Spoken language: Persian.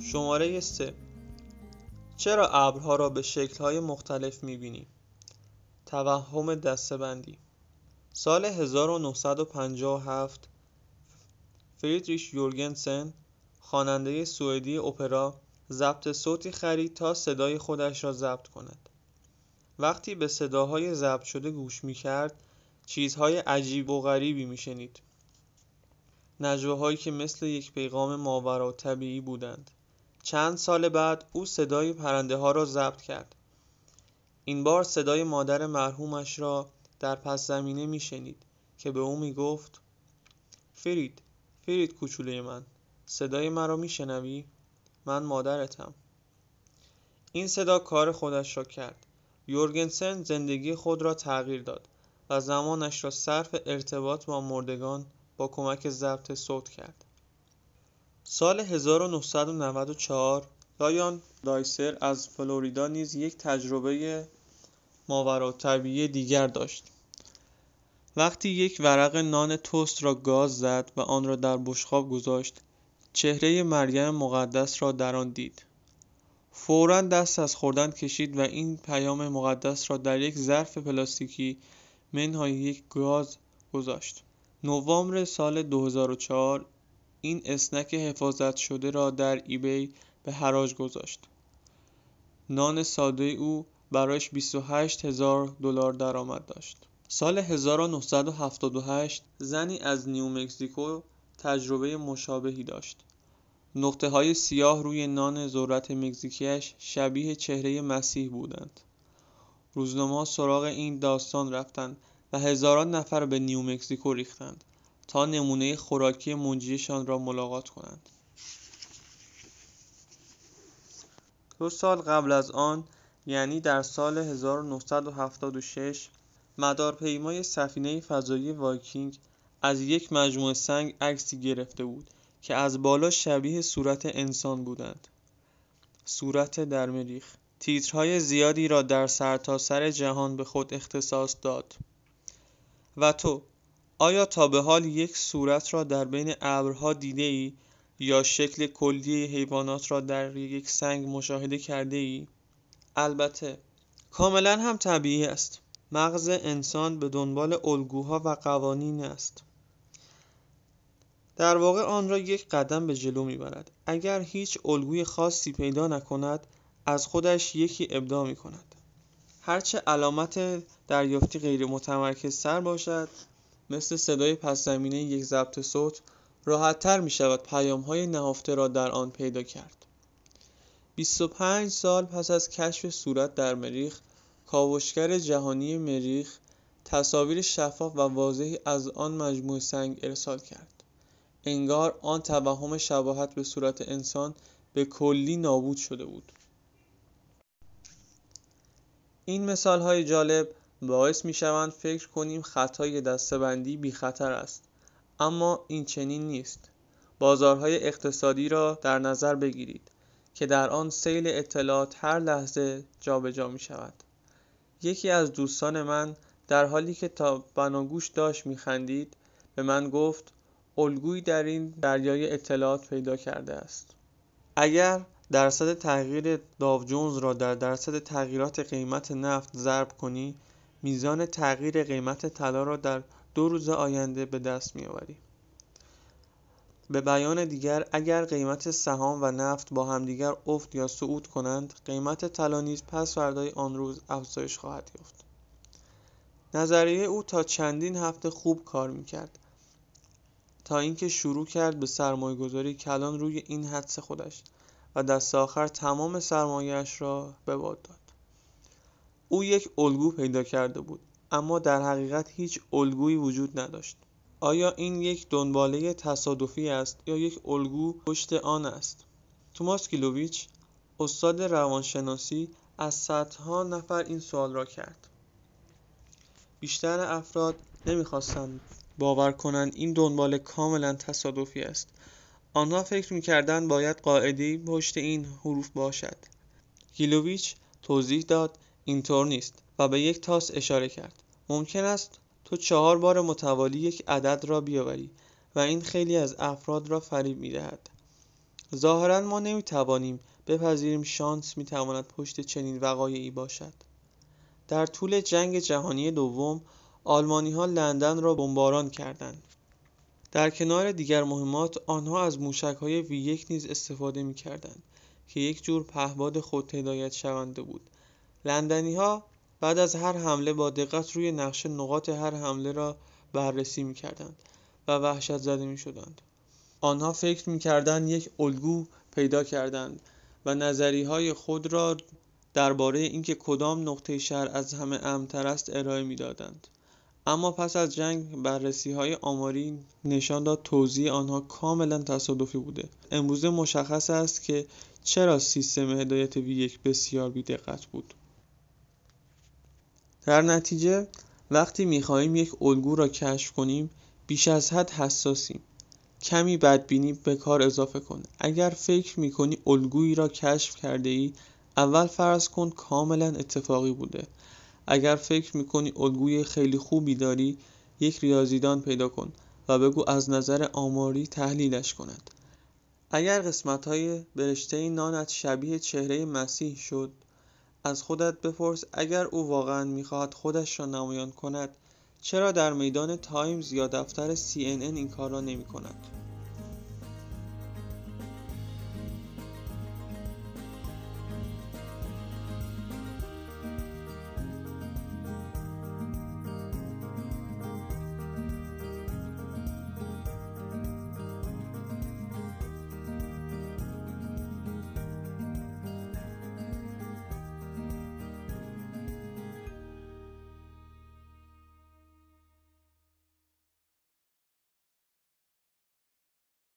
شماره 3 چرا ابرها را به شکل‌های مختلف می‌بینیم؟ توهم دسته‌بندی. سال 1957 فریدریش یورگنسن خواننده سوئدی اپرا ضبط صوتی خرید تا صدای خودش را ضبط کند. وقتی به صداهای ضبط شده گوش می‌کرد چیزهای عجیب و غریبی می‌شنید. نجواهایی که مثل یک پیغام ماورالطبیعی بودند. چند سال بعد او صدای پرنده ها را ضبط کرد. این بار صدای مادر مرحومش را در پس زمینه می شنید که به او می گفت فرید فرید کوچوله من صدای مرا می شنوی؟ من مادرتم. این صدا کار خودش را کرد. یورگنسن زندگی خود را تغییر داد و زمانش را صرف ارتباط با مردگان با کمک ضبط صوت کرد. سال 1994 لایان دایسر از فلوریدا نیز یک تجربه ماورالطبیعی دیگر داشت. وقتی یک ورق نان توست را گاز زد و آن را در بشقاب گذاشت چهره مریم مقدس را در آن دید. فورا دست از خوردن کشید و این پیام مقدس را در یک ظرف پلاستیکی منهای یک گاز گذاشت. نوامبر سال 2004 این اسنک حفاظت شده را در ایبی به حراج گذاشت. نان ساده او برایش 28 هزار دلار درآمد داشت. سال 1978 زنی از نیومکزیکو تجربه مشابهی داشت. نقطه های سیاه روی نان ذرت مکزیکیش شبیه چهره مسیح بودند. روزنامه سراغ این داستان رفتند و هزاران نفر به نیومکزیکو ریختند. تا نمونه خوراکی منجیشان را ملاقات کنند. دو سال قبل از آن یعنی در سال 1976 مدارپیمای سفینه فضایی وایکینگ از یک مجموعه سنگ عکسی گرفته بود که از بالا شبیه صورت انسان بودند. صورت در مریخ تیترهای زیادی را در سرتاسر سر جهان به خود اختصاص داد. و تو آیا تا به حال یک صورت را در بین ابرها ای یا شکل کلی حیوانات را در یک سنگ مشاهده کرده ای؟ البته کاملا هم طبیعی است. مغز انسان به دنبال الگوها و قوانین است. در واقع آن را یک قدم به جلو می‌برد. اگر هیچ الگوی خاصی پیدا نکند از خودش یکی ابداع می کند هرچه علامت دریافتی غیر متمرکز سر باشد مثل صدای پس زمینه یک ضبط صوت راحتتر می شود پیام های نهفته را در آن پیدا کرد. 25 سال پس از کشف صورت در مریخ، کاوشگر جهانی مریخ تصاویر شفاف و واضحی از آن مجموعه سنگ ارسال کرد. انگار آن توهم شباهت به صورت انسان به کلی نابود شده بود. این مثال های جالب باعث می‌شوند فکر کنیم خطای دسته‌بندی بی‌خطر است. اما این چنین نیست. بازارهای اقتصادی را در نظر بگیرید که در آن سیل اطلاعات هر لحظه جابجا می شود یکی از دوستان من در حالی که تا بناگوش داشت میخندید به من گفت الگویی در این دریای اطلاعات پیدا کرده است. اگر درصد تغییر داو جونز را در درصد تغییرات قیمت نفت ضرب کنی میزان تغییر قیمت طلا را در دو روز آینده به دست میآوری. به بیان دیگر اگر قیمت سهام و نفت با همدیگر افت یا صعود کنند قیمت طلا نیز پس فردای آن روز افزایش خواهد یافت. نظریه او تا چندین هفته خوب کار می‌کرد تا اینکه شروع کرد به سرمایه گذاری کلان روی این حدس خودش و دست آخر تمام سرمایهاش را به باد داد. او یک الگو پیدا کرده بود اما در حقیقت هیچ الگویی وجود نداشت. آیا این یک دنباله تصادفی است یا یک الگو پشت آن است؟ توماس کیلوویچ استاد روانشناسی از صدها نفر این سوال را کرد. بیشتر افراد نمی‌خواستند باور کنند این دنباله کاملا تصادفی است. آنها فکر می‌کردند باید قاعده پشت این حروف باشد. گیلوویچ توضیح داد اینطور نیست و به یک تاس اشاره کرد. ممکن است تو چهار بار متوالی یک عدد را بیاوری و این خیلی از افراد را فریب می دهد ظاهرا ما نمی‌توانیم بپذیریم شانس می‌تواند پشت چنین وقایعی باشد. در طول جنگ جهانی دوم آلمانی‌ها لندن را بمباران کردند. در کنار دیگر مهمات آنها از موشک‌های وی یک نیز استفاده می‌کردند که یک جور پهباد خود هدایت شونده بود. لندنی‌ها بعد از هر حمله با دقت روی نقشه نقاط هر حمله را بررسی می‌کردند و وحشت زده می‌شدند. آنها فکر می‌کردند یک الگو پیدا کردند و نظریه‌های خود را درباره اینکه کدام نقطه شهر از همه امن‌تر است ارائه می‌دادند. اما پس از جنگ بررسی‌های آماری نشان داد توزیع آنها کاملا تصادفی بوده. امروزه مشخص است که چرا سیستم هدایت وی یک بسیار بی‌دقت بود. در نتیجه وقتی می‌خواهیم یک الگو را کشف کنیم بیش از حد حساسیم. کمی بدبینی به کار اضافه کن اگر فکر می‌کنی الگویی را کشف کرده ای اول فرض کن کاملا اتفاقی بوده. اگر فکر می‌کنی الگوی خیلی خوبی داری یک ریاضیدان پیدا کن و بگو از نظر آماری تحلیلش کند. اگر قسمت‌های برشته نانت شبیه چهره مسیح شد از خودت بپرس اگر او واقعا می‌خواهد خودش را نمایان کند چرا در میدان تایمز یا دفتر CNN این کار را نمی کند؟